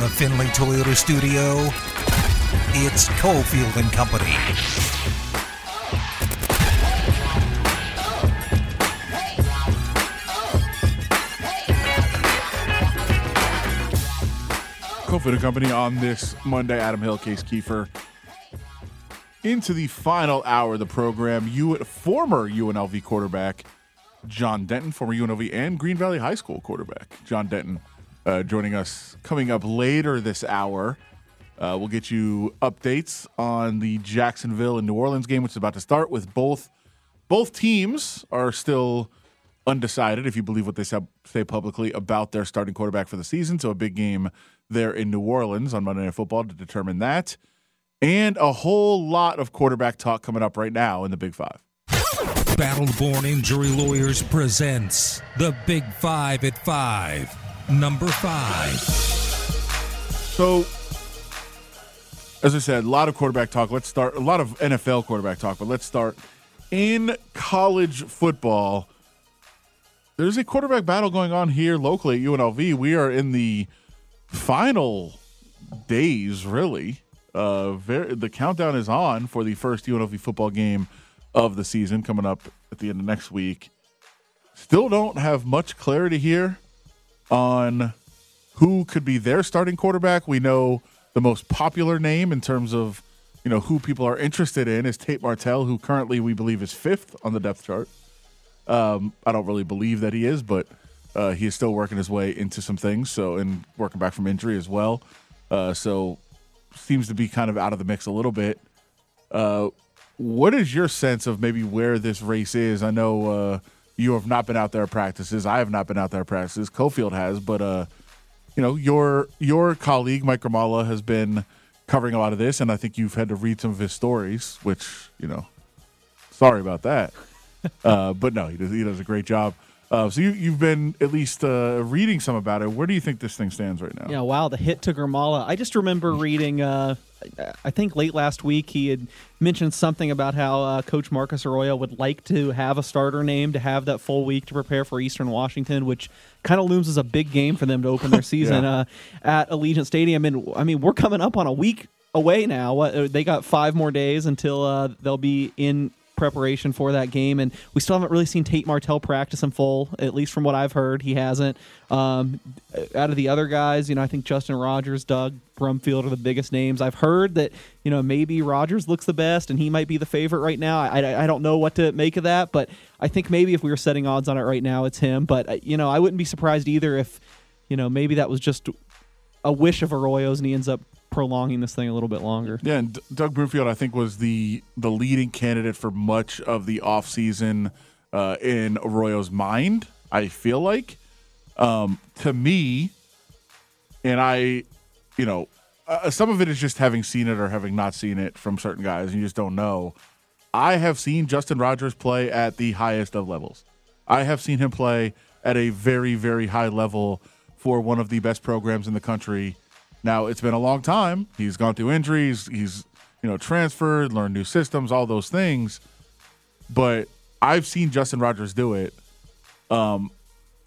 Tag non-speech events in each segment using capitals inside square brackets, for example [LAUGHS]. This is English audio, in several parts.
the Findlay Toyota studio, it's Cofield and Company. Cofield and Company on this Monday. Adam Hill, Case Keefer. Into the final hour of the program, you former UNLV quarterback John Denton, former UNLV and Green Valley High School quarterback John Denton, uh, joining us coming up later this hour. Uh, we'll get you updates on the Jacksonville and New Orleans game, which is about to start. With both both teams are still undecided, if you believe what they say publicly about their starting quarterback for the season. So a big game there in New Orleans on Monday Night Football to determine that, and a whole lot of quarterback talk coming up right now in the Big Five. Battleborn Injury Lawyers presents the Big Five at Five, number five. So, as I said, a lot of quarterback talk. Let's start, a lot of NFL quarterback talk, but let's start in college football. There's a quarterback battle going on here locally at UNLV. We are in the final days, really. Uh, very, the countdown is on for the first UNLV football game of the season coming up at the end of next week. Still don't have much clarity here on who could be their starting quarterback. We know the most popular name in terms of you know who people are interested in is Tate Martell, who currently we believe is fifth on the depth chart. Um, I don't really believe that he is, but uh, he is still working his way into some things. So and working back from injury as well. Uh, so seems to be kind of out of the mix a little bit. Uh, what is your sense of maybe where this race is? I know uh, you have not been out there practices. I have not been out there practices. Cofield has, but uh, you know your your colleague Mike Grimala has been covering a lot of this, and I think you've had to read some of his stories. Which you know, sorry about that, [LAUGHS] uh, but no, he does he does a great job. Uh, so you, you've been at least uh, reading some about it. Where do you think this thing stands right now? Yeah, wow, the hit to Grimala. I just remember reading. Uh, I think late last week he had mentioned something about how uh, Coach Marcus Arroyo would like to have a starter name to have that full week to prepare for Eastern Washington, which kind of looms as a big game for them to open their [LAUGHS] season yeah. uh, at Allegiant Stadium. And I mean, we're coming up on a week away now. Uh, they got five more days until uh, they'll be in preparation for that game, and we still haven't really seen Tate Martell practice in full. At least from what I've heard, he hasn't. Um, out of the other guys, you know, I think Justin Rogers, Doug Brumfield are the biggest names. I've heard that you know maybe Rogers looks the best, and he might be the favorite right now. I, I don't know what to make of that, but I think maybe if we were setting odds on it right now, it's him. But uh, you know, I wouldn't be surprised either if you know maybe that was just a wish of Arroyo's, and he ends up prolonging this thing a little bit longer. Yeah, and D- Doug Brumfield, I think, was the the leading candidate for much of the offseason uh, in Arroyo's mind. I feel like, um, to me, and I, you know, uh, some of it is just having seen it or having not seen it from certain guys, and you just don't know. I have seen Justin Rogers play at the highest of levels. I have seen him play at a very, very high level for one of the best programs in the country now it's been a long time. He's gone through injuries. He's you know transferred, learned new systems, all those things. But I've seen Justin Rogers do it. Um,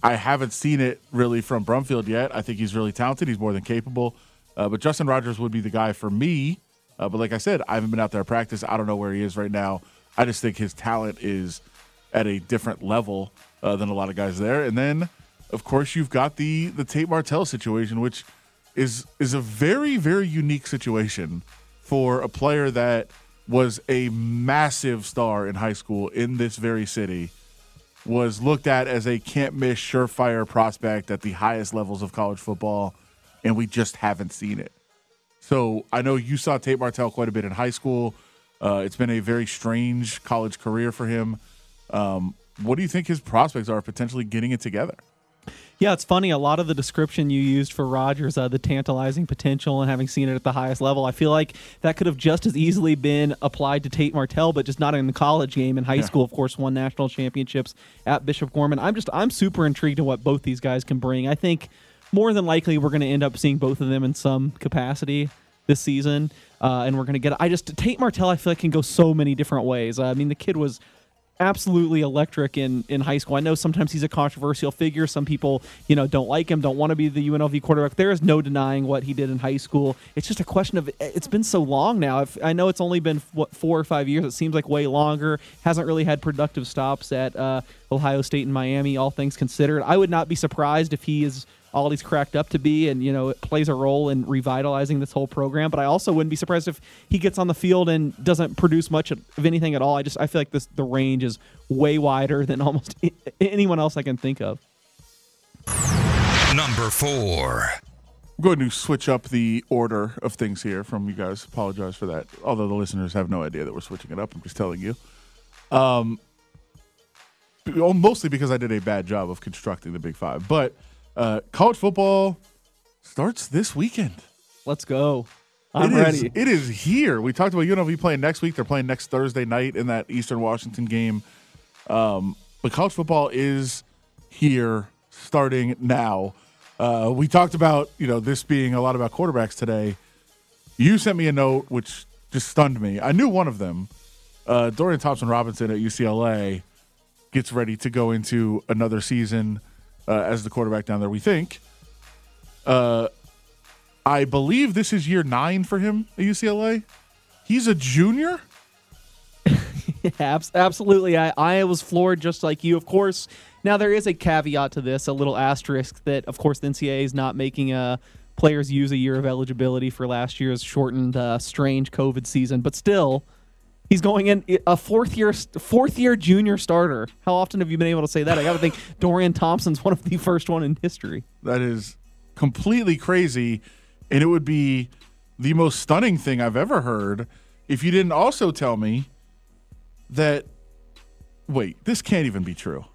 I haven't seen it really from Brumfield yet. I think he's really talented. He's more than capable. Uh, but Justin Rogers would be the guy for me. Uh, but like I said, I haven't been out there practice. I don't know where he is right now. I just think his talent is at a different level uh, than a lot of guys there. And then, of course, you've got the the Tate Martell situation, which is is a very very unique situation for a player that was a massive star in high school in this very city was looked at as a can't miss surefire prospect at the highest levels of college football and we just haven't seen it. So i know you saw tate martell quite a bit in high school. Uh, it's been a very strange college career for him. Um, what do you think his prospects are potentially getting it together yeah, it's funny. A lot of the description you used for Rogers, uh, the tantalizing potential and having seen it at the highest level, I feel like that could have just as easily been applied to Tate Martell, but just not in the college game. In high yeah. school, of course, won national championships at Bishop Gorman. I'm just I'm super intrigued in what both these guys can bring. I think more than likely we're going to end up seeing both of them in some capacity this season, uh, and we're going to get. I just Tate Martell, I feel like can go so many different ways. Uh, I mean, the kid was absolutely electric in in high school. I know sometimes he's a controversial figure. Some people, you know, don't like him, don't want to be the UNLV quarterback. There is no denying what he did in high school. It's just a question of it's been so long now. If, I know it's only been what four or five years. It seems like way longer. Hasn't really had productive stops at uh, Ohio State and Miami. All things considered, I would not be surprised if he is all he's cracked up to be, and you know it plays a role in revitalizing this whole program. But I also wouldn't be surprised if he gets on the field and doesn't produce much of anything at all. I just I feel like this the range is way wider than almost [LAUGHS] anyone else I can think of. Number four. I'm going to switch up the order of things here from you guys. Apologize for that. Although the listeners have no idea that we're switching it up. I'm just telling you. Um, mostly because I did a bad job of constructing the Big Five. But uh, college football starts this weekend. Let's go. I'm It is- ready. it is here. We talked about UNLV playing next week. They're playing next Thursday night in that Eastern Washington game. Um, but college football is here starting now. Uh, we talked about you know this being a lot about quarterbacks today. You sent me a note which just stunned me. I knew one of them. Uh, Dorian Thompson Robinson at UCLA gets ready to go into another season uh, as the quarterback down there. We think. Uh, I believe this is year nine for him at UCLA. He's a junior. [LAUGHS] Abs- Absolutely. I, I was floored just like you. Of course, now there is a caveat to this, a little asterisk that, of course, the NCAA is not making uh, players use a year of eligibility for last year's shortened, uh, strange COVID season. But still, he's going in a fourth year, fourth year junior starter. How often have you been able to say that? I got to think [LAUGHS] Dorian Thompson's one of the first one in history. That is completely crazy. And it would be the most stunning thing I've ever heard if you didn't also tell me that, wait, this can't even be true.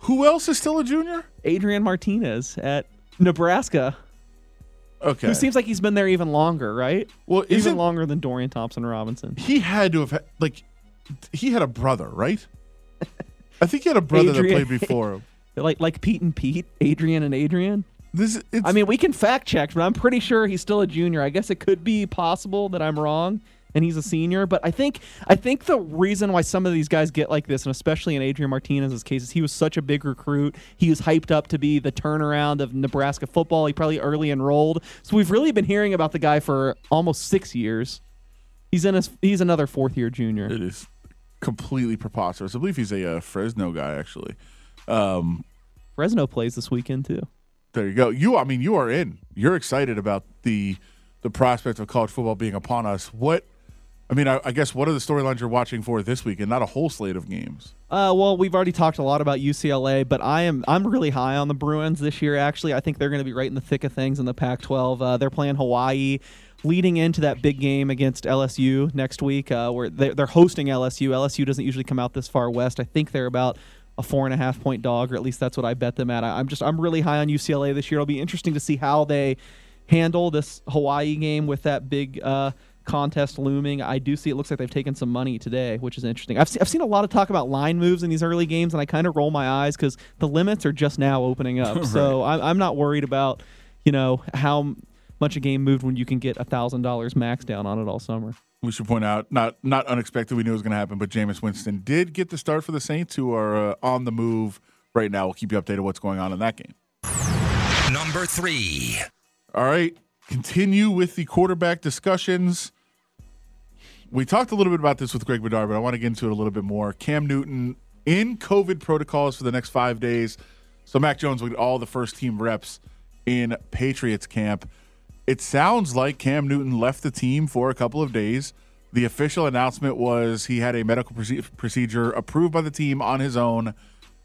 Who else is still a junior? Adrian Martinez at Nebraska, Okay. who seems like he's been there even longer, right? well, Even longer than Dorian Thompson Robinson. he had to have had, like, he had a brother, right? [LAUGHS] I think he had a brother Adrian- that played before him. [LAUGHS] Like like Pete and Pete, Adrian and Adrian. This, it's, I mean, we can fact check, but I'm pretty sure he's still a junior. I guess it could be possible that I'm wrong and he's a senior, but I think I think the reason why some of these guys get like this, and especially in Adrian Martinez's case, is he was such a big recruit. He was hyped up to be the turnaround of Nebraska football. He probably early enrolled, so we've really been hearing about the guy for almost six years. He's in his he's another fourth year junior. It is completely preposterous. I believe he's a uh, Fresno guy, actually. Um, Fresno plays this weekend too. there you go. You, I mean, you are in. You're excited about the the prospect of college football being upon us. What? I mean, I, I guess what are the storylines you're watching for this weekend? Not a whole slate of games. Uh, well, we've already talked a lot about UCLA, but I am I'm really high on the Bruins this year. Actually, I think they're going to be right in the thick of things in the Pac-12. Uh, they're playing Hawaii, leading into that big game against LSU next week, uh, where they're, they're hosting LSU. LSU doesn't usually come out this far west. I think they're about a four and a half point dog, or at least that's what I bet them at. I, I'm just I'm really high on UCLA this year. It'll be interesting to see how they handle this Hawaii game with that big. Uh, contest looming. I do see it looks like they've taken some money today, which is interesting. I've, se- I've seen a lot of talk about line moves in these early games, and I kind of roll my eyes because the limits are just now opening up. [LAUGHS] So I'm, I'm not worried about, you know, how much a game moved when you can get a thousand dollars max down on it all summer. We should point out, not not unexpected. We knew it was going to happen, but Jameis Winston did get the start for the Saints, who are uh, on the move right now. We'll keep you updated what's going on in that game. Number three. All right, continue with the quarterback discussions. We talked a little bit about this with Greg Bedard, but I want to get into it a little bit more. Cam Newton in COVID protocols for the next five days. So Mac Jones will get all the first team reps in Patriots camp. It sounds like Cam Newton left the team for a couple of days. The official announcement was he had a medical procedure approved by the team on his own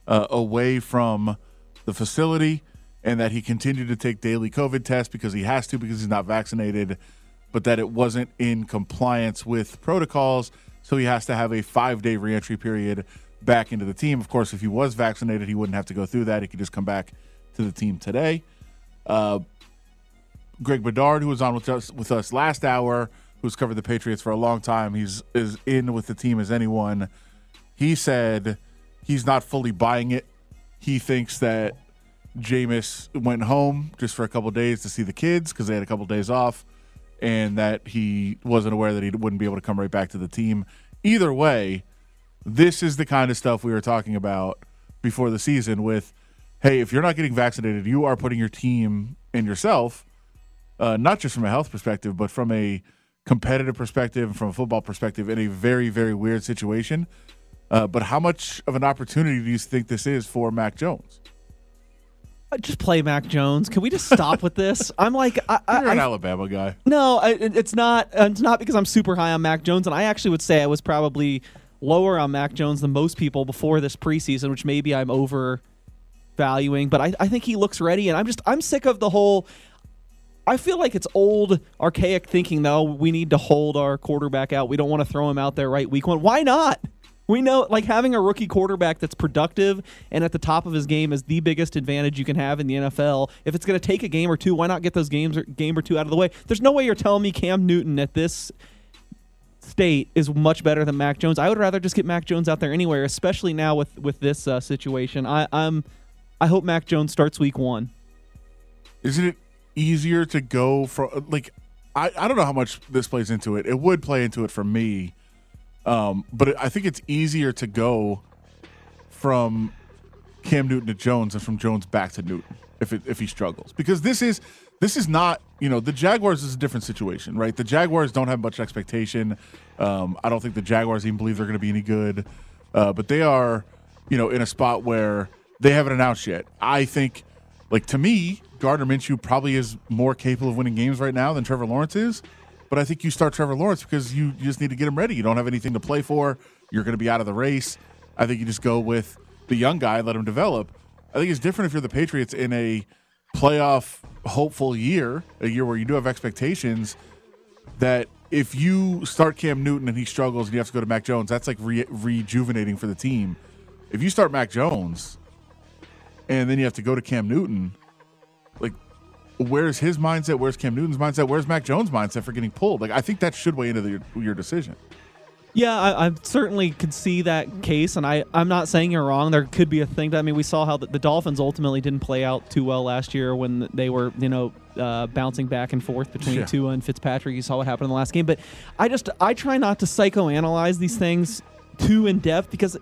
uh, away from the facility and that he continued to take daily COVID tests because he has to because he's not vaccinated, but that it wasn't in compliance with protocols. So he has to have a five day reentry period back into the team. Of course, if he was vaccinated, he wouldn't have to go through that. He could just come back to the team today. Uh, Greg Bedard, who was on with us with us last hour, who's covered the Patriots for a long time, he's as in with the team as anyone. He said he's not fully buying it. He thinks that Jameis went home just for a couple days to see the kids because they had a couple days off, and that he wasn't aware that he wouldn't be able to come right back to the team. Either way, This is the kind of stuff we were talking about before the season with hey, if you're not getting vaccinated, you are putting your team and yourself, uh, not just from a health perspective, but from a competitive perspective, from a football perspective, in a very, very weird situation. Uh, but how much of an opportunity do you think this is for Mac Jones? Uh, Just play Mac Jones. Can we just stop with this? [LAUGHS] I'm like, I, I, You're an I- Alabama guy. no, I, it's not. uh, It's not because I'm super high on Mac Jones, and I actually would say I was probably lower on Mac Jones than most people before this preseason, which maybe I'm overvaluing. But I, I think he looks ready, and I'm just I'm sick of the whole. I feel like it's old, archaic thinking. Though we need to hold our quarterback out. We don't want to throw him out there right week one. Why not? We know, like having a rookie quarterback that's productive and at the top of his game is the biggest advantage you can have in the NFL. If it's going to take a game or two, why not get those games or game or two out of the way? There's no way you're telling me Cam Newton at this state is much better than Mac Jones. I would rather just get Mac Jones out there anywhere, especially now with with this uh, situation. I, I'm, I hope Mac Jones starts week one. Isn't it easier to go for like I, I don't know how much this plays into it. It would play into it for me. Um, but I think it's easier to go from Cam Newton to Jones and from Jones back to Newton if it, if he struggles. Because this is this is not, you know, the Jaguars is a different situation, right? The Jaguars don't have much expectation. Um, I don't think the Jaguars even believe they're going to be any good. Uh, but they are, you know, in a spot where they haven't announced yet. I think like to me, Gardner Minshew probably is more capable of winning games right now than Trevor Lawrence is. But I think you start Trevor Lawrence because you, you just need to get him ready. You don't have anything to play for. You're going to be out of the race. I think you just go with the young guy, let him develop. I think it's different if you're the Patriots in a playoff hopeful year, a year where you do have expectations. That if you start Cam Newton and he struggles and you have to go to Mac Jones, that's like re- rejuvenating for the team. If you start Mac Jones and then you have to go to Cam Newton, like where's his mindset? Where's Cam Newton's mindset? Where's Mac Jones' mindset for getting pulled? Like I think that should weigh into the, your decision. Yeah, I, I certainly could see that case, and I, I'm not saying you're wrong. There could be a thing. That, I mean, we saw how the, the Dolphins ultimately didn't play out too well last year when they were, you know, uh, bouncing back and forth between Yeah. Tua and Fitzpatrick. You saw what happened in the last game. But I just I try not to psychoanalyze these things too in depth because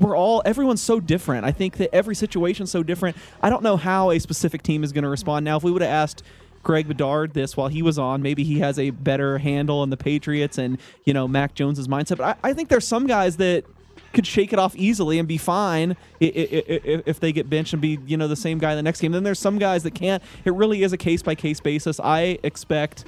we're all everyone's so different. I think that every situation's so different. I don't know how a specific team is going to respond. Now, if we would have asked Greg Bedard this while he was on, maybe he has a better handle on the Patriots and you know Mac Jones's mindset. But I, I think there's some guys that could shake it off easily and be fine if they get benched and be you know the same guy in the next game. Then there's some guys that can't. It really is a case by case basis. I expect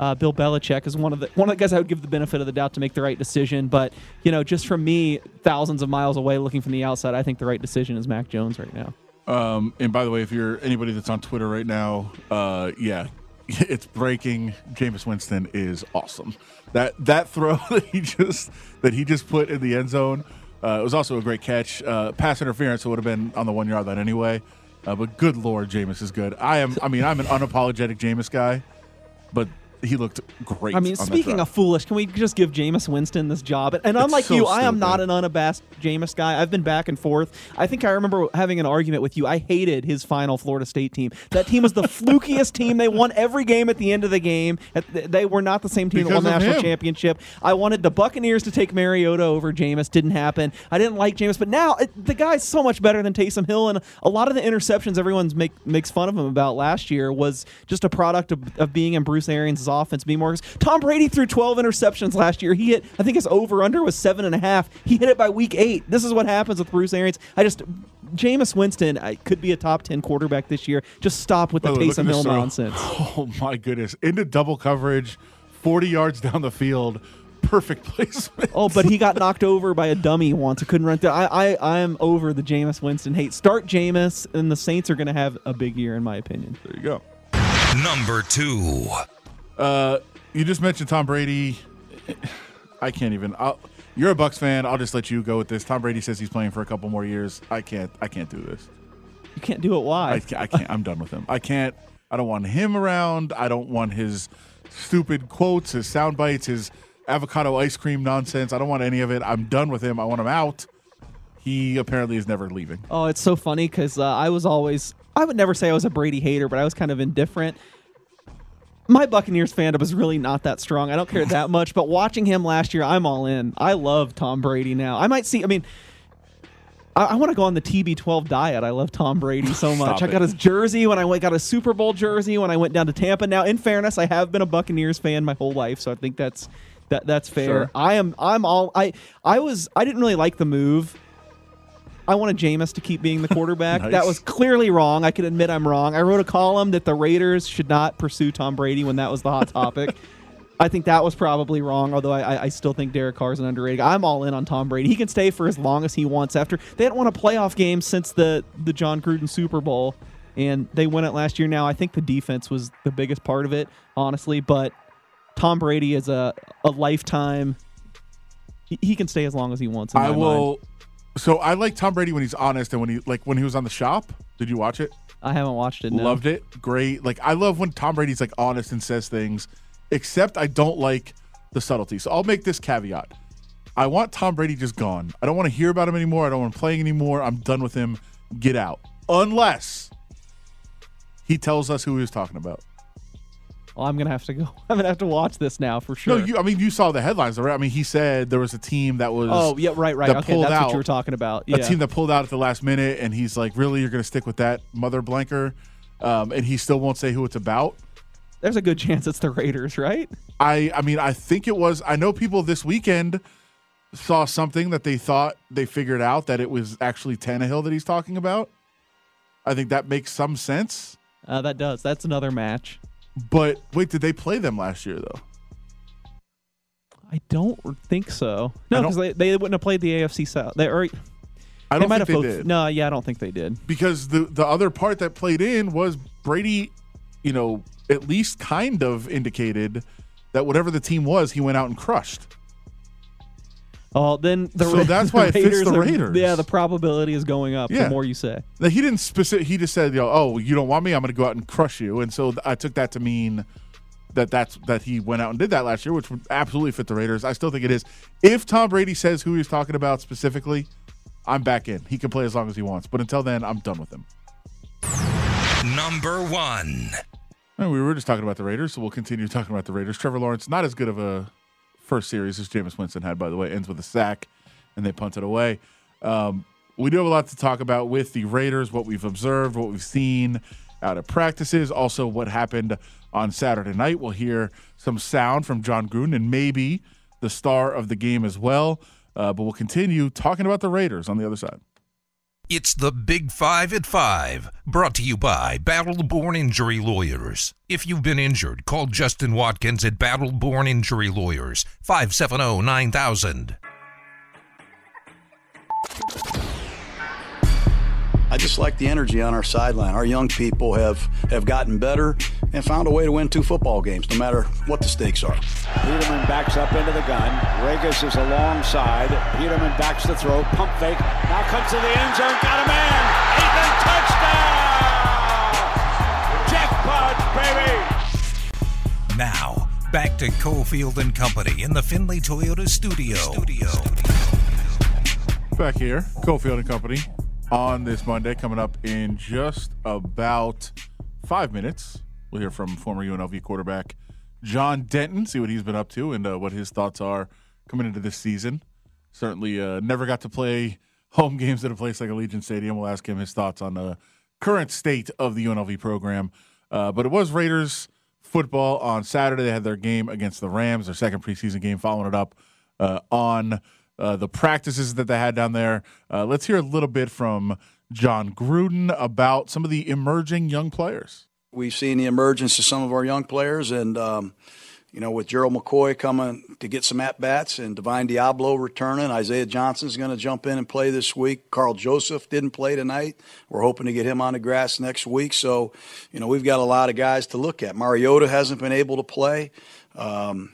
uh, Bill Belichick is one of the one of the guys I would give the benefit of the doubt to make the right decision. But you know, just from me, thousands of miles away, looking from the outside, I think the right decision is Mac Jones right now. Um, and by the way, if you're anybody that's on Twitter right now, uh, yeah, [LAUGHS] it's breaking. Jameis Winston is awesome. That that throw [LAUGHS] that he just that he just put in the end zone. Uh, it was also a great catch. Uh, pass interference it would have been on the one yard line anyway. Uh, but good lord, Jameis is good. I am. I mean, I'm an unapologetic Jameis guy, but he looked great. I mean, speaking of foolish, can we just give Jameis Winston this job? And unlike so you, I am not an unabashed Jameis guy. I've been back and forth. I think I remember having an argument with you. I hated his final Florida State team. That team was the [LAUGHS] flukiest team. They won every game at the end of the game. They were not the same team that won the national him. championship. I wanted the Buccaneers to take Mariota over Jameis. Didn't happen. I didn't like Jameis, but now it, the guy's so much better than Taysom Hill. And a lot of the interceptions everyone's make makes fun of him about last year was just a product of, of being in Bruce Arians' offense, being more. Tom Brady threw 12 interceptions last year. He hit, I think his over under was seven and a half. He hit it by week eight. This is what happens with Bruce Arians. I just, Jameis Winston I, could be a top 10 quarterback this year. Just stop with the By the way, Taysom at Hill nonsense. [LAUGHS] Oh my goodness! Into double coverage, forty yards down the field, perfect [LAUGHS] placement. Oh, but he got knocked over by a dummy once. I couldn't run through. I, I, I am over the Jameis Winston hate. Start Jameis, and the Saints are going to have a big year, in my opinion. There you go. Number two. Uh, you just mentioned Tom Brady. I can't even. I'll, you're a Bucs fan. I'll just let you go with this. Tom Brady says he's playing for a couple more years. I can't. I can't do this. You can't do it. Why? I, I can't. I'm done with him. I can't. I don't want him around. I don't want his stupid quotes, his sound bites, his avocado ice cream nonsense. I don't want any of it. I'm done with him. I want him out. He apparently is never leaving. Oh, it's so funny because uh, I was always, I would never say I was a Brady hater, but I was kind of indifferent. My Buccaneers fandom is really not that strong. I don't care that much, but watching him last year, I'm all in. I love Tom Brady now. I might see. I mean, I, I want to go on the TB12 diet. I love Tom Brady so [LAUGHS] much. I got his jersey when I went, got a Super Bowl jersey when I went down to Tampa. Now, in fairness, I have been a Buccaneers fan my whole life, so I think that's that that's fair. Sure. I am. I'm all. I I was. I didn't really like the move. I wanted Jameis to keep being the [LAUGHS] quarterback. Nice. That was clearly wrong. I can admit I'm wrong. I wrote a column that the Raiders should not pursue Tom Brady when that was the hot topic. [LAUGHS] I think that was probably wrong, although I, I- I still think Derek Carr is an underrated. guy. I'm all in on Tom Brady. He can stay for as long as he wants. After they hadn't won a playoff game since the the Jon Gruden Super Bowl, and they won it last year. Now I think the defense was the biggest part of it, honestly. But Tom Brady is a a lifetime. He, he can stay as long as he wants. in I my mind. So I like Tom Brady when he's honest and when he like when he was on the shop. Did you watch it? I haven't watched it. No. Loved it. Great. Like I love when Tom Brady's like honest and says things. Except I don't like the subtlety. So I'll make this caveat. I want Tom Brady just gone. I don't want to hear about him anymore. I don't want him playing anymore. I'm done with him. Get out. Unless he tells us who he was talking about. Well, I'm gonna have to go. [LAUGHS] I'm gonna have to watch this now for sure. No, you. I mean, you saw the headlines, right? I mean, he said there was a team that was. oh yeah, right, right. that Okay, pulled that's what out. you were talking about. a team that pulled out at the last minute, and he's like, "Really, you're going to stick with that mother blanker?" Um, and he still won't say who it's about. There's a good chance it's the Raiders, right? I, I mean, I think it was. I know people this weekend saw something that they thought they figured out that it was actually Tannehill that he's talking about. I think that makes some sense. Uh, that does. That's another match. But wait, did they play them last year though? I don't think so. No, because they, they wouldn't have played the AFC South. They, or, I they don't might think have they did. No, yeah, I don't think they did. because the the other part that played in was Brady, you know, at least kind of indicated that whatever the team was, he went out and crushed. Oh, then the So Ra- that's [LAUGHS] why it fits Raiders the are- Raiders. yeah, the probability is going up Yeah. the more you say. Now, he didn't specific. He just said, you know, "Oh, you don't want me? I'm going to go out and crush you." And so th- I took that to mean that that's that he went out and did that last year, which would absolutely fit the Raiders. I still think it is. If Tom Brady says who he's talking about specifically, I'm back in. He can play as long as he wants. But until then, I'm done with him. Number one. And we were just talking about the Raiders, so we'll continue talking about the Raiders. Trevor Lawrence, not as good of a first series as Jameis Winston had, by the way, ends with a sack, and they punt it away. Um, we do have a lot to talk about with the Raiders, what we've observed, what we've seen out of practices, also what happened on Saturday night. We'll hear some sound from Jon Gruden and maybe the star of the game as well. Uh, but we'll continue talking about the Raiders on the other side. It's the Big Five at Five, brought to you by Battle Born Injury Lawyers. If you've been injured, call Justin Watkins at Battle Born Injury Lawyers, oh, 570 9000. I just like the energy on our sideline. Our young people have, have gotten better and found a way to win two football games, no matter what the stakes are. Peterman backs up into the gun. Ragas is alongside. Peterman backs the throw. Pump fake. Now comes to the end zone. Got a man. Aiton touchdown. Jackpot, baby. Now, back to Cofield and Company in the Findlay Toyota studio. studio. back here, Cofield and Company, on this Monday, coming up in just about five minutes. We'll hear from former UNLV quarterback John Denton, see what he's been up to and uh, what his thoughts are coming into this season. Certainly, uh, never got to play [LAUGHS] home games at a place like Allegiant Stadium. We'll ask him his thoughts on the current state of the UNLV program. Uh, but it was Raiders football on Saturday. They had their game against the Rams, their second preseason game, following it up uh, on uh, the practices that they had down there. Uh, let's hear a little bit from Jon Gruden about some of the emerging young players. We've seen the emergence of some of our young players, and um, you know, with Gerald McCoy coming to get some at bats, and Divine Deablo returning, Isaiah Johnson's going to jump in and play this week. Karl Joseph didn't play tonight. We're hoping to get him on the grass next week. So, you know, we've got a lot of guys to look at. Mariota hasn't been able to play. Um,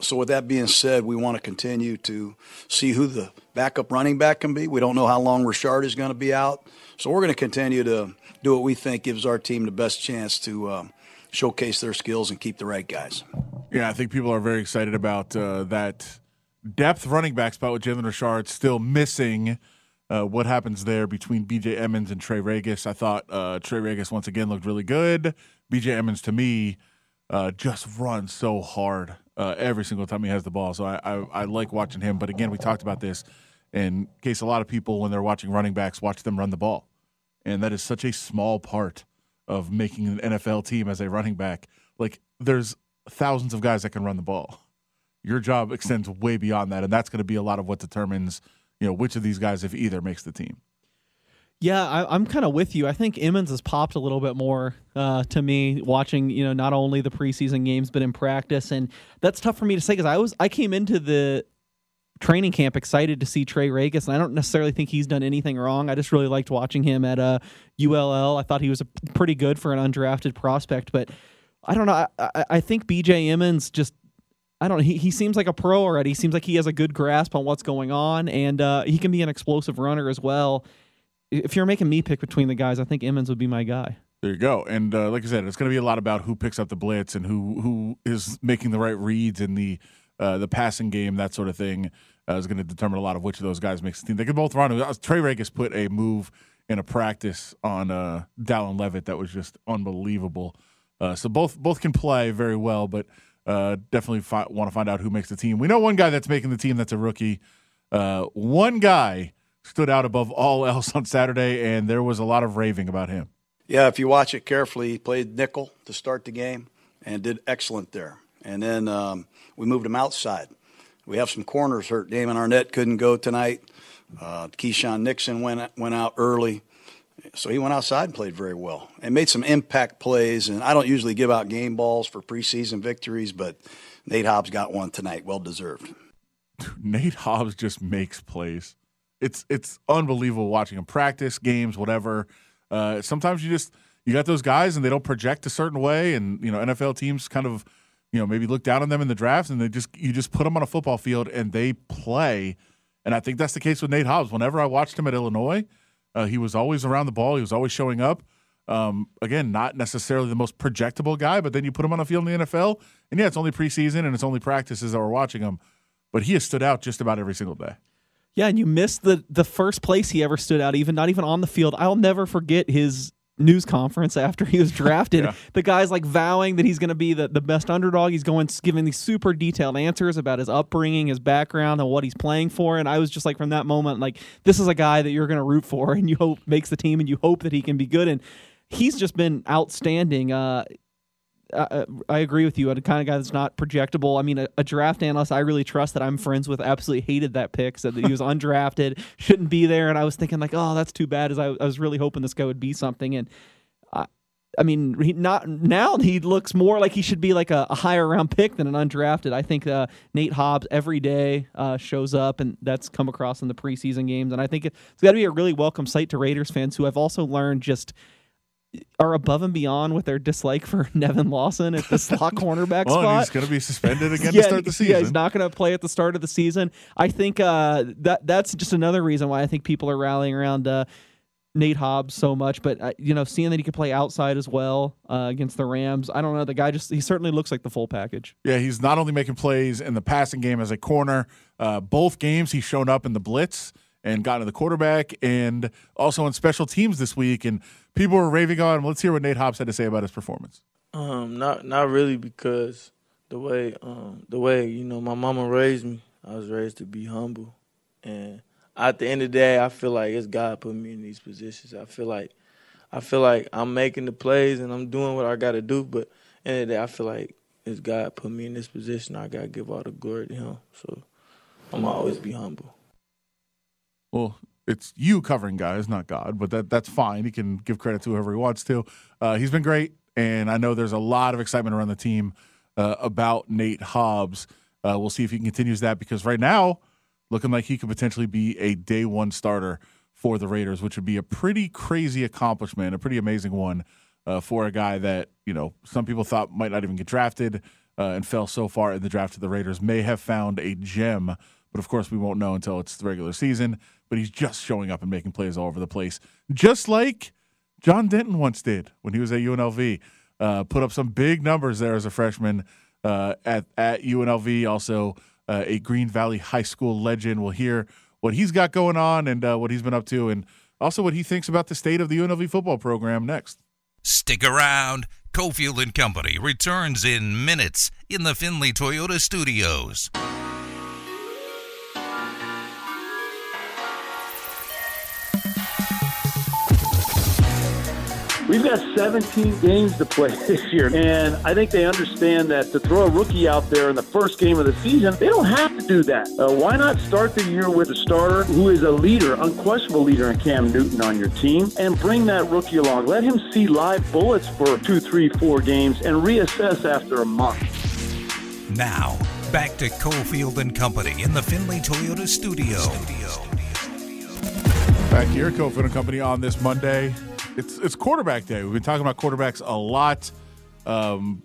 so, with that being said, we want to continue to see who the backup running back can be. We don't know how long Richard is going to be out. So, we're going to continue to do what we think gives our team the best chance to um, showcase their skills and keep the right guys. Yeah, I think people are very excited about uh, that depth running back spot with Jalen Richard still missing. Uh, what happens there between BJ Emmons and Trey Ragas? I thought uh, Trey Ragas once again looked really good. BJ Emmons to me uh, just runs so hard uh, every single time he has the ball. So I, I, I like watching him. But again, we talked about this in case a lot of people when they're watching running backs watch them run the ball, and that is such a small part of making an NFL team as a running back. Like there's thousands of guys that can run the ball. Your job extends way beyond that, and that's going to be a lot of what determines you know which of these guys, if either, makes the team. Yeah, I, am kind of with you. I think Emmons has popped a little bit more uh, to me watching, you know, not only the preseason games but in practice, and that's tough for me to say because I was I came into the training camp excited to see Trey Ragas, and I don't necessarily think he's done anything wrong. I just really liked watching him at uh, ULL. I thought he was a, pretty good for an undrafted prospect, but I don't know. I, I, I think BJ Emmons just I don't know. He, he seems like a pro already. He seems like he has a good grasp on what's going on, and uh, he can be an explosive runner as well if you're making me pick between the guys, I think Emmons would be my guy. There you go. And uh, like I said, it's going to be a lot about who picks up the blitz and who who is making the right reads in the uh, the passing game, that sort of thing, uh, is going to determine a lot of which of those guys makes the team. They could both run. Trey Ragas put a move in a practice on uh, Dallin Leavitt that was just unbelievable. Uh, so both both can play very well, but uh, definitely fi- want to find out who makes the team. We know one guy that's making the team that's a rookie. Uh, one guy stood out above all [LAUGHS] else on Saturday, and there was a lot of raving about him. Yeah, if you watch it carefully, he played nickel to start the game and did excellent there. And then um, we moved him outside. We have some corners hurt. Damon Arnette couldn't go tonight. Uh, Keisean Nixon went went out early, so he went outside and played very well and made some impact plays. And I don't usually give out game balls for preseason victories, but Nate Hobbs got one tonight, well deserved. [LAUGHS] Nate Hobbs just makes plays it's it's unbelievable watching him practice games, whatever. Uh, sometimes you just you got those guys and they don't project a certain way, and you know NFL teams kind of you know maybe look down on them in the draft, and they just you just put them on a football field and they play. And I think that's the case with Nate Hobbs. Whenever I watched him at Illinois, uh, he was always around the ball. He was always showing up. Um, again, not necessarily the most projectable guy, but then you put him on a field in the NFL, and yeah, it's only preseason and it's only practices that we're watching him. But he has stood out just about every single day. Yeah, and you missed the the first place he ever stood out, even not even on the field. I'll never forget his news conference after he was [LAUGHS] drafted. yeah. The guy's like vowing that he's going to be the, the best underdog. He's going giving these super detailed answers about his upbringing, his background, and what he's playing for. And I was just like, from that moment, like this is a guy that you're going to root for, [LAUGHS] and you hope makes the team, and you hope that he can be good. And he's just been outstanding. Uh, I, I agree with you. A kind of guy that's not projectable. I mean, a, a, draft analyst I really trust that I'm friends with absolutely hated that pick. Said that he was [LAUGHS] undrafted, shouldn't be there. And I was thinking like, oh, that's too bad. As I, I was really hoping this guy would be something. And I, I mean, he not now he looks more like he should be like a, a higher round pick than an undrafted. I think uh, Nate Hobbs every day uh, shows up, and that's come across in the preseason games. And I think it's got to be a really welcome sight to Raiders fans who have also learned just are above and beyond with their dislike for [LAUGHS] Nevin Lawson at the slot [LAUGHS] cornerback well, spot. He's going to be suspended again yeah, to start the season. Yeah, he's not going to play at the start of the season. I think uh, that that's just another reason why I think people are rallying around uh, Nate Hobbs so much. But uh, you know, seeing that he could play outside as well uh, against the Rams, I don't know. The guy just he certainly looks like the full package. Yeah, he's not only making plays in the passing game as a corner. Uh, both games he's shown up in the blitz and got to the quarterback and also on special teams this week. And people were raving on him. Let's hear what Nate Hobbs had to say about his performance. Um, not not really because the way um the way you know my mama raised me, I was raised to be humble, and at the end of the day, I feel like it's God put me in these positions. I feel like I feel like I'm making the plays and I'm doing what I got to do, but end of the day, I feel like it's God put me in this position. I gotta give all the glory to Him. So I'm always be humble. Well, it's you covering guys, not God, but that that's fine. He can give credit to whoever he wants to. Uh, he's been great, and I know there's a lot of excitement around the team uh, about Nate Hobbs. Uh, we'll see if he continues that because right now, looking like he could potentially be a day one starter for the Raiders, which would be a pretty crazy accomplishment, a pretty amazing one uh, for a guy that you know some people thought might not even get drafted uh, and fell so far in the draft to the Raiders. May have found a gem but of course, we won't know until it's the regular season. But he's just showing up and making plays all over the place, just like John Denton once did when he was at UNLV. Uh, put up some big numbers there as a freshman uh, at at UNLV. Also, uh, a Green Valley High School legend. We'll hear what he's got going on and uh, what he's been up to, and also what he thinks about the state of the UNLV football program next. Stick around. Cofield and Company returns in minutes in the Findlay Toyota studios. We've got 17 games to play [LAUGHS] this year, and I think they understand that to throw a rookie out there in the first game of the season, they don't have to do that. Uh, why not start the year with a starter who is a leader, unquestionable leader in Cam Newton on your team, and bring that rookie along? Let him see live bullets for two, three, four games and reassess after a month. Now, back to Cofield and Company in the Findlay Toyota studio. Back here, Cofield and Company on this Monday. It's it's quarterback day. We've been talking about quarterbacks a lot, um,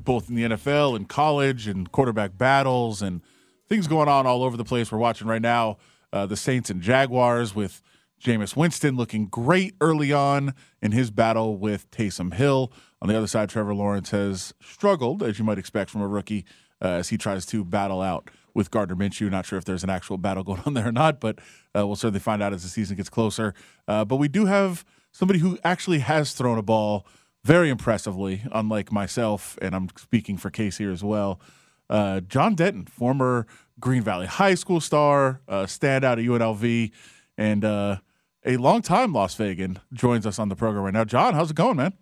both in the NFL and college, and quarterback battles and things going on all over the place. We're watching right now uh, the Saints and Jaguars with Jameis Winston looking great early on in his battle with Taysom Hill. On the other side, Trevor Lawrence has struggled, as you might expect from a rookie, uh, as he tries to battle out with Gardner Minshew. Not sure if there's an actual battle [LAUGHS] going on there or not, but uh, we'll certainly find out as the season gets closer. Uh, but we do have somebody who actually has thrown a ball very impressively, unlike myself, and I'm speaking for Case here as well. Uh, John Denton, former Green Valley High School star, uh, standout at UNLV, and uh, a longtime Las Vegan, joins us on the program right now. John, how's it going, man?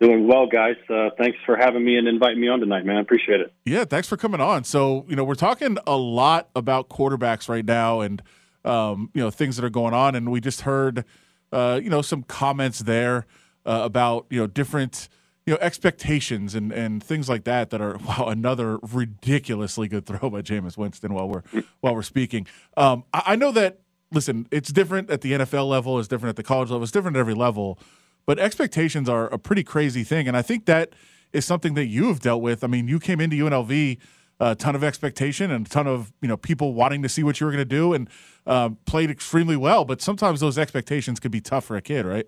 Doing well, guys. Uh, thanks for having me and inviting me on tonight, man. I appreciate it. Yeah, thanks for coming on. So, you know, we're talking a lot about quarterbacks right now and, um, you know, things that are going on. And we just heard – uh, you know, some comments there uh, about you know different you know expectations and and things like that that are [LAUGHS] wow another ridiculously good throw by Jameis Winston while we're while we're speaking. Um, I, I know that listen, it's different at the NFL level, it's different at the college level, it's different at every level, but expectations are a pretty crazy thing, and I think that is something that you have dealt with. I mean, you came into UNLV a ton of expectation and a ton of you know people wanting to see what you were going to do and uh, played extremely well. But sometimes those expectations could be tough for a kid, right?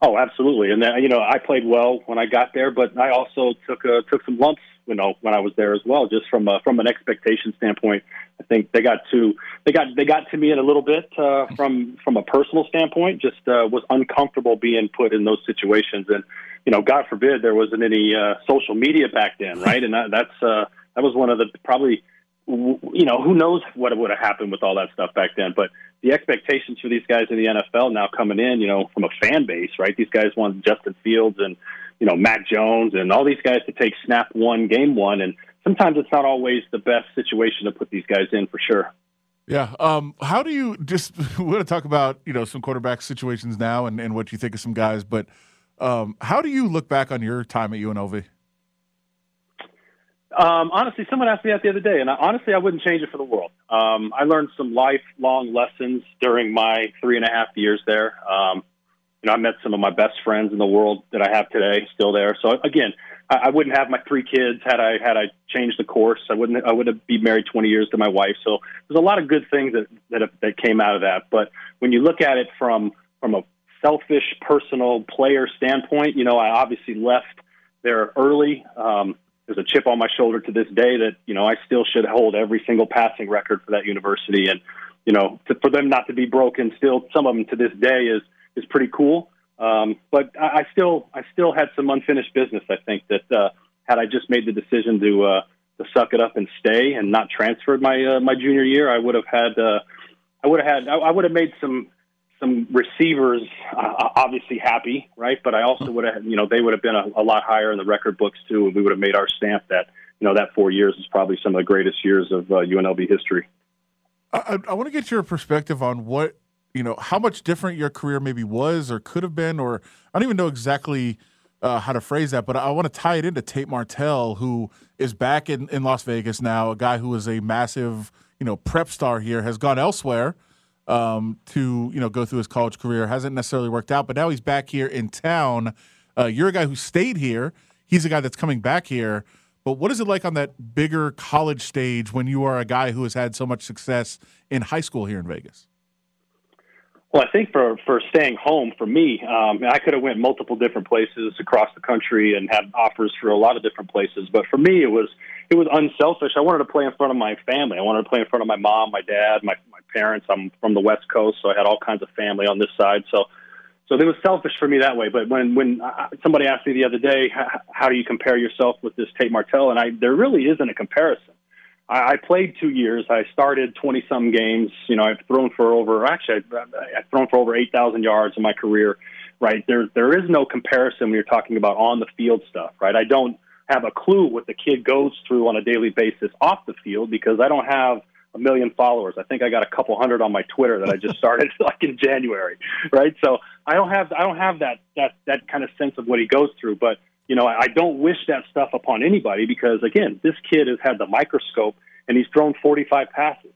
Oh, absolutely. And then, you know, I played well when I got there, but I also took uh, took some lumps, you know, when I was there as well, just from a, from an expectation standpoint. I think they got to they got they got to me in a little bit uh, from from a personal standpoint. Just uh, was uncomfortable being put in those situations, and you know, God forbid there wasn't any uh, social media back then, right? And that, that's uh, that was one of the probably you know who knows what would have happened with all that stuff back then but the expectations for these guys in the NFL now coming in you know from a fan base right? These guys want Justin Fields and you know Mac Jones and all these guys to take snap one game one and sometimes it's not always the best situation to put these guys in for sure. Yeah um how do you just [LAUGHS] we're to talk about you know some quarterback situations now and, and what you think of some guys but um how do you look back on your time at UNLV um, honestly, someone asked me that the other day, and I, honestly, I wouldn't change it for the world. Um, I learned some lifelong lessons during my three and a half years there. Um, you know, I met some of my best friends in the world that I have today, still there. So again, I, I wouldn't have my three kids had I had I changed the course. I wouldn't. I would have be married 20 years to my wife. So there's a lot of good things that that that came out of that. But when you look at it from from a selfish, personal player standpoint, you know, I obviously left there early. Um, there's a chip on my shoulder to this day that you know I still should hold every single passing record for that university, and you know to, for them not to be broken, still some of them to this day is is pretty cool. Um, but I, I still I still had some unfinished business. I think that uh, had I just made the decision to uh, to suck it up and stay and not transferred my uh, my junior year, I would have had uh, I would have had I, I would have made some some receivers uh, obviously happy, right? But I also would have, you know, they would have been a, a lot higher in the record books too, and we would have made our stamp that, you know, that four years is probably some of the greatest years of uh, UNLV history. I, I want to get your perspective on what you know, how much different your career maybe was or could have been, or I don't even know exactly uh, how to phrase that, but I want to tie it into Tate Martell, who is back in, in Las Vegas now, a guy who was a massive, you know, prep star here, has gone elsewhere um, to you know go through his college career. Hasn't necessarily worked out, but now he's back here in town. Uh, you're a guy who stayed here. He's a guy that's coming back here. But what is it like on that bigger college stage when you are a guy who has had so much success in high school here in Vegas? Well, I think for for staying home for me, um, I could have went multiple different places across the country and had offers for a lot of different places. But for me, it was it was unselfish. I wanted to play in front of my family. I wanted to play in front of my mom, my dad, my my parents. I'm from the West Coast, so I had all kinds of family on this side. So so it was selfish for me that way. But when when uh, somebody asked me the other day, how, how do you compare yourself with this Tate Martell, and I there really isn't a comparison. I, I played two years. I started twenty some games. You know, I've thrown for over actually I've, I've thrown for over eight thousand yards in my career. Right there, there is no comparison when you're talking about on the field stuff. Right, I don't have a clue what the kid goes through on a daily basis off the field because I don't have a million followers. I think I got a couple hundred on my Twitter that I just [LAUGHS] started [LAUGHS] like in January, right? So I don't have I don't have that that that kind of sense of what he goes through, but you know, I don't wish that stuff upon anybody because again, this kid has had the microscope and he's thrown 45 passes.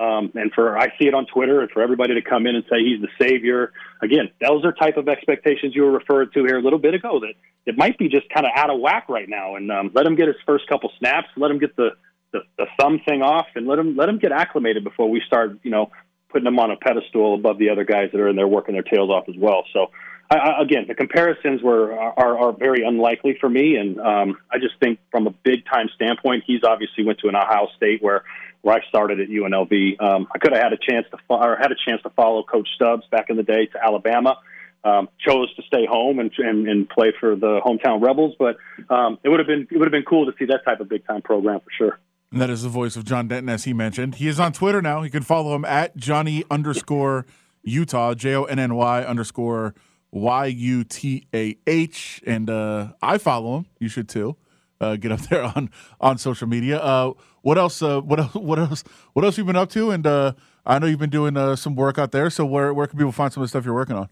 Um, and for I see it on Twitter, and for everybody to come in and say he's the savior, again, those are type of expectations you were referred to here a little bit ago. That it might be just kind of out of whack right now. And um, let him get his first couple snaps, let him get the, the the thumb thing off, and let him let him get acclimated before we start, you know, putting him on a pedestal above the other guys that are in there working their tails off as well. So. I, again, the comparisons were are, are very unlikely for me, and um, I just think from a big time standpoint, he's obviously went to an Ohio State where where I started at UNLV. Um, I could have had a chance to fo- or had a chance to follow Coach Stubbs back in the day to Alabama. Um, chose to stay home and, and, and play for the hometown Rebels, but um, it would have been it would have been cool to see that type of big time program for sure. And that is the voice of John Denton, as he mentioned. He is on Twitter now. You can follow him at Johnny underscore Utah, J O N N Y underscore Y U T A H. And uh, I follow him. You should too. Uh, get up [LAUGHS] there on on social media. Uh, what else? Uh, what else? [LAUGHS] What else? What else you been up to? And uh, I know you've been doing uh, some work out there. So where where can people find some of the stuff you're working on?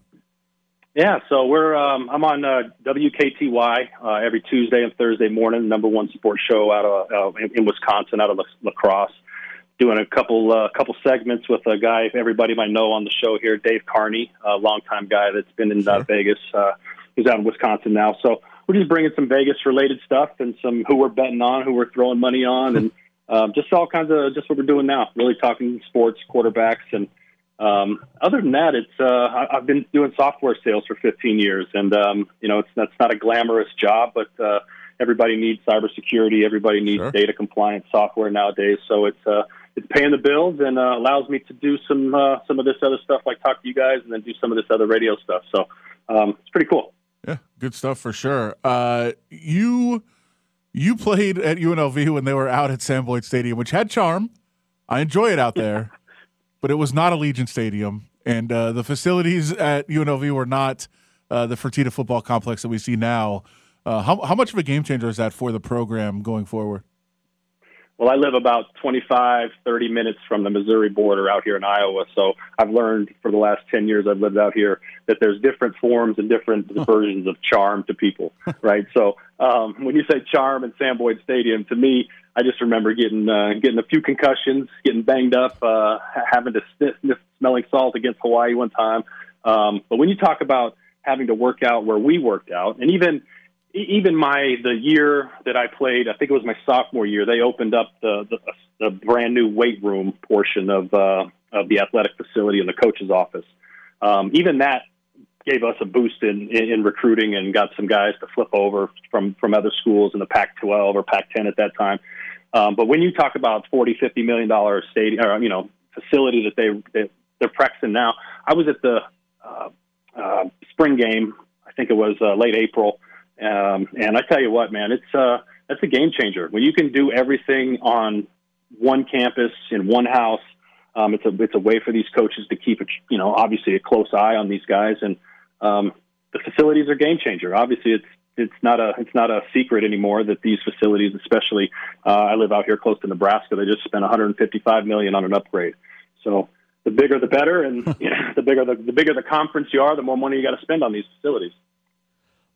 Yeah, so we're um, I'm on WKTY every Tuesday and Thursday morning, number one sports show out of in, in Wisconsin, out of La, La Crosse. Doing a couple uh, couple segments with a guy everybody might know on the show here, Dave Carney, a longtime guy that's been in uh, Vegas. Uh, he's out in Wisconsin now, so we're just bringing some Vegas related stuff and some who we're betting on, who we're throwing money on, and [LAUGHS] um, just all kinds of just what we're doing now. Really talking sports, quarterbacks, and um, other than that, it's uh, I, I've been doing software sales for 15 years, and um, you know it's that's not a glamorous job, but uh, everybody needs cybersecurity, everybody needs Sure. data compliance software nowadays. So it's uh, it's paying the bills and uh, allows me to do some uh, some of this other stuff, like talk to you guys, and then do some of this other radio stuff. So um, it's pretty cool. Yeah, good stuff for sure. Uh, you you played at UNLV when they were out at Sam Boyd Stadium, which had charm. I enjoy it out there, [LAUGHS] but it was not Allegiant Stadium, and uh, the facilities at UNLV were not uh, the Fertitta football complex that we see now. Uh, how how much of a game changer is that for the program going forward? Well, I live about 25, 30 minutes from the Missouri border out here in Iowa. So I've learned for the last 10 years I've lived out here that there's different forms and different [LAUGHS] versions of charm to people, right? So um, when you say charm in Sam Boyd Stadium, to me, I just remember getting uh, getting a few concussions, getting banged up, uh, having to sniff, sniff smelling salt against Hawaii one time. Um, but when you talk about having to work out where we worked out, and even even my the year that I played, I think it was my sophomore year. They opened up the the, the brand new weight room portion of uh, of the athletic facility in the coach's office. Um, even that gave us a boost in, in in recruiting and got some guys to flip over from from other schools in the Pac-12 or Pac-10 at that time. Um, but when you talk about forty, fifty million dollar stadium, or you know, facility that they, they they're practicing now, I was at the uh, uh, spring game. I think it was uh, late April, um, and I tell you what, man, it's uh, that's a game changer when you can do everything on one campus in one house. Um, it's a it's a way for these coaches to keep a you know obviously a close eye on these guys, and um, the facilities are game changer. Obviously, it's it's not a it's not a secret anymore that these facilities, especially uh, I live out here close to Nebraska, they just spent 155 million on an upgrade. So the bigger the better, and you [LAUGHS] know, the bigger the, the bigger the conference you are, the more money you got to spend on these facilities.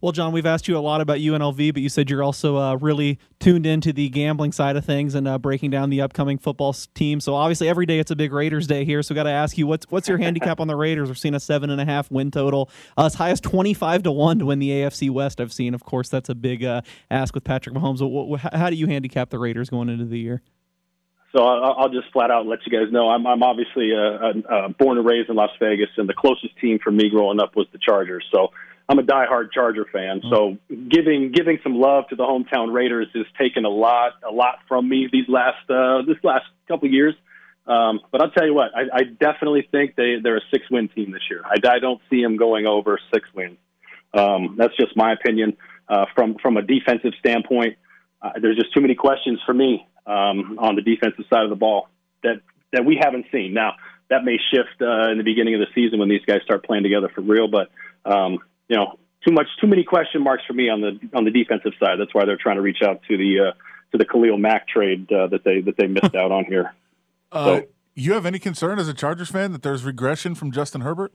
Well, John, we've asked you a lot about UNLV, but you said you're also uh, really tuned into the gambling side of things and uh, breaking down the upcoming football team. So obviously, every day it's a big Raiders day here. So, got to ask you, what's what's your handicap on the Raiders? We're seeing a seven and a half win total, uh, as high as twenty five to one to win the AFC West. I've seen, of course, that's a big uh, ask with Patrick Mahomes. What, wh- how do you handicap the Raiders going into the year? So I'll, I'll just flat out let you guys know I'm, I'm obviously uh, uh, born and raised in Las Vegas, and the closest team for me growing up was the Chargers. So I'm a diehard Charger fan. So giving giving some love to the hometown Raiders has taken a lot a lot from me these last uh, this last couple years. Um, but I'll tell you what, I, I definitely think they they're a six win team this year. I, I don't see them going over six wins. Um, that's just my opinion. Uh, from from a defensive standpoint, uh, there's just too many questions for me um, on the defensive side of the ball that that we haven't seen. Now that may shift uh, in the beginning of the season when these guys start playing together for real, but um, you know, too much, too many question marks for me on the on the defensive side. That's why they're trying to reach out to the uh, to the Khalil Mack trade uh, that they that they missed [LAUGHS] out on here. Uh, so, you have any concern as a Chargers fan that there's regression from Justin Herbert?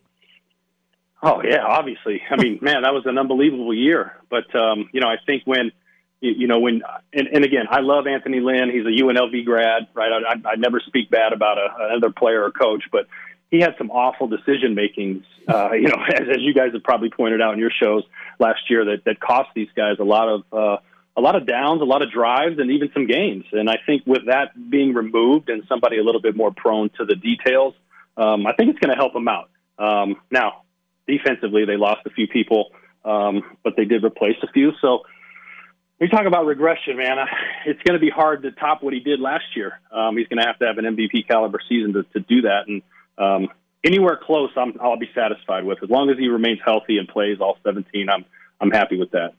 Oh yeah, obviously. I mean, [LAUGHS] man, that was an unbelievable year. But um, you know, I think when you, know when and, and again, I love Anthony Lynn. He's a UNLV grad, right? I, I, I never speak bad about a, another player or coach, but he had some awful decision makings. Uh, you know, [LAUGHS] as, as you guys have probably pointed out in your shows last year, that that cost these guys a lot of. Uh, a lot of downs, a lot of drives, and even some games. And I think with that being removed and somebody a little bit more prone to the details, um, I think it's going to help them out. Um, now, defensively, they lost a few people, um, but they did replace a few. So we talk about regression, man. It's going to be hard to top what he did last year. Um, he's going to have to have an MVP caliber season to, to do that. And um, anywhere close, I'm, I'll be satisfied with. As long as he remains healthy and plays all 17, I'm I'm happy with that.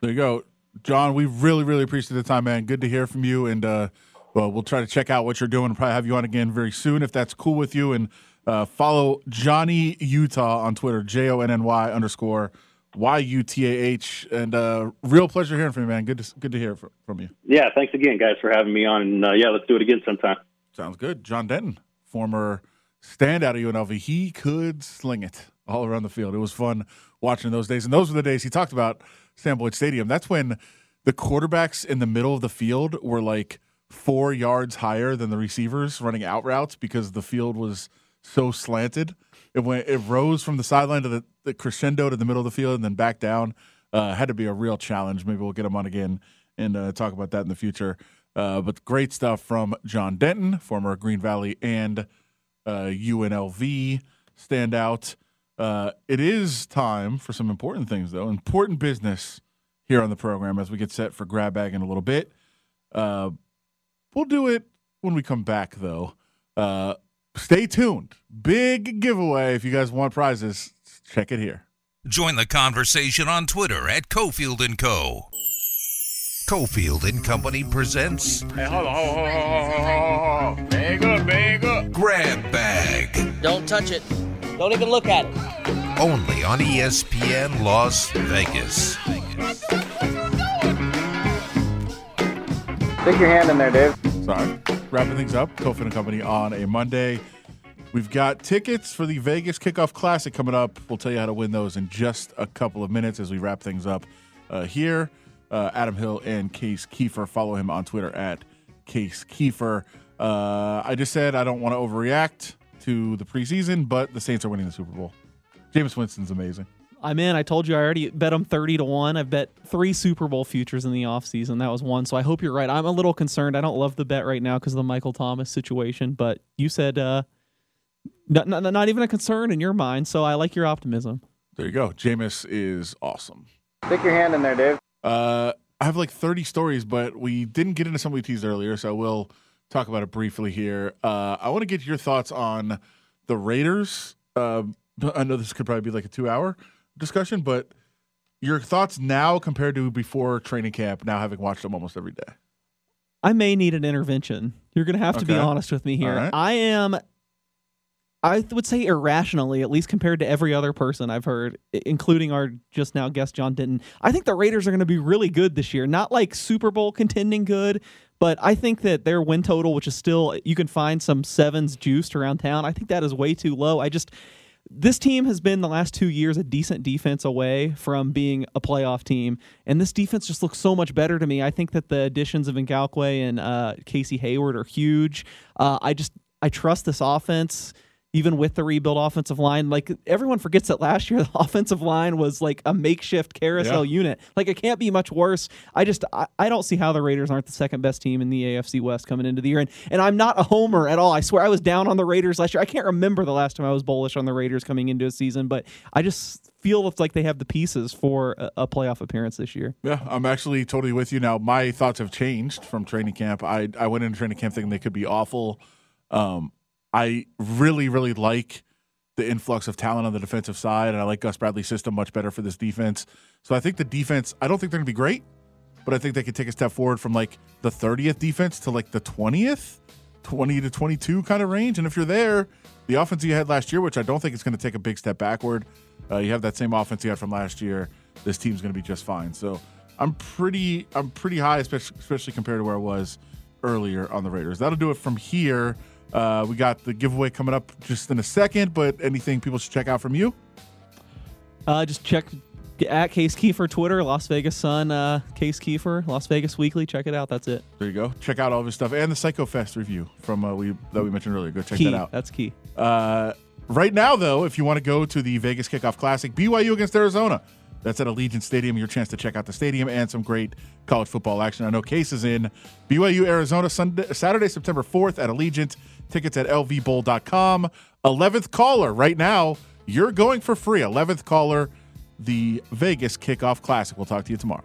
There you go. John, we really, really appreciate the time, man. Good to hear from you. And uh, well, we'll try to check out what you're doing and probably have you on again very soon if that's cool with you. And uh, follow Johnny Utah on Twitter, J O N N Y underscore Y U T A H. And uh, real pleasure hearing from you, man. Good to, good to hear from you. Yeah, thanks again, guys, for having me on. And uh, yeah, let's do it again sometime. Sounds good. John Denton, former standout of UNLV, he could sling it all around the field. It was fun watching those days. And those were the days he talked about Sam Boyd Stadium. That's when the quarterbacks in the middle of the field were like four yards higher than the receivers running out routes because the field was so slanted. It went it rose from the sideline to the, the crescendo to the middle of the field and then back down. Uh, had to be a real challenge. Maybe we'll get him on again and uh, talk about that in the future. Uh, but great stuff from John Denton, former Green Valley and UNLV uh, standout. Uh, it is time for some important things, though. Important business here on the program as we get set for grab bag in a little bit. Uh, we'll do it when we come back, though. Uh, stay tuned. Big giveaway. If you guys want prizes, check it here. Join the conversation on Twitter at Cofield and Co. Cofield and Company presents. Hey, hold on, hold on, hold on, hold on. Bag up, bag up. Grab bag. Don't touch it. Don't even look at it. Only on ESPN Las Vegas. Stick your hand in there, Dave. Sorry. Wrapping things up. Cofield and Company on a Monday. We've got tickets for the Vegas Kickoff Classic coming up. We'll tell you how to win those in just a couple of minutes as we wrap things up uh, here. Uh, Adam Hill and Case Keefer. Follow him on Twitter at Case Keefer. Uh, I just said I don't want to overreact to the preseason, but the Saints are winning the Super Bowl. Jameis Winston's amazing. I'm in. I told you I already bet them 30 to 1. I've bet three Super Bowl futures in the offseason. That was one. So I hope you're right. I'm a little concerned. I don't love the bet right now because of the Michael Thomas situation, but you said uh, not, not, not even a concern in your mind. So I like your optimism. There you go. Jameis is awesome. Stick your hand in there, Dave. Uh, I have like 30 stories, but we didn't get into some we teased earlier, so I will talk about it briefly here. Uh, I want to get your thoughts on the Raiders. Uh, I know this could probably be like a two hour discussion, but your thoughts now compared to before training camp, now having watched them almost every day. I may need an intervention. You're going to have to okay. be honest with me here. Right. I am, I would say irrationally, at least compared to every other person I've heard, including our just now guest, John Denton. I think the Raiders are going to be really good this year. Not like Super Bowl contending good, but I think that their win total, which is still, you can find some sevens juiced around town, I think that is way too low. I just, this team has been the last two years a decent defense away from being a playoff team, and this defense just looks so much better to me. I think that the additions of Ngakoue and uh, Casey Hayward are huge. Uh, I just I trust this offense even with the rebuild offensive line. Like everyone forgets that last year [LAUGHS] the offensive line was like a makeshift carousel yeah. unit. Like it can't be much worse. I just I, I, don't see how the Raiders aren't the second best team in the AFC West coming into the year. And and I'm not a homer at all. I swear I was down on the Raiders last year. I can't remember the last time I was bullish on the Raiders coming into a season, but I just feel like they have the pieces for a, a playoff appearance this year. Yeah, I'm actually totally with you now. My thoughts have changed from training camp. I I went into training camp thinking they could be awful Um, I really, really like the influx of talent on the defensive side, and I like Gus Bradley's system much better for this defense. So I think the defense, I don't think they're going to be great, but I think they could take a step forward from like the 30th defense to like the 20th, 20 to 22 kind of range. And if you're there, the offense you had last year, which I don't think is going to take a big step backward, uh, you have that same offense you had from last year. This team's going to be just fine. So I'm pretty, I'm pretty high, especially, especially compared to where I was earlier on the Raiders. That'll do it from here. Uh, we got the giveaway coming up just in a second, but anything people should check out from you? Uh, just check at Case Keefer Twitter, Las Vegas Sun, uh, Case Keefer, Las Vegas Weekly. Check it out. That's it. There you go. Check out all of his stuff and the Psycho Fest review from uh, we that we mentioned earlier. Go check key. that out. That's key. Uh, right now, though, if you want to go to the Vegas Kickoff Classic, BYU against Arizona. That's at Allegiant Stadium. Your chance to check out the stadium and some great college football action. I know Case is in BYU, Arizona, Sunday, Saturday, September 4th at Allegiant. Tickets at lvbowl.com. 11th caller right now. You're going for free. 11th caller, the Vegas Kickoff Classic. We'll talk to you tomorrow.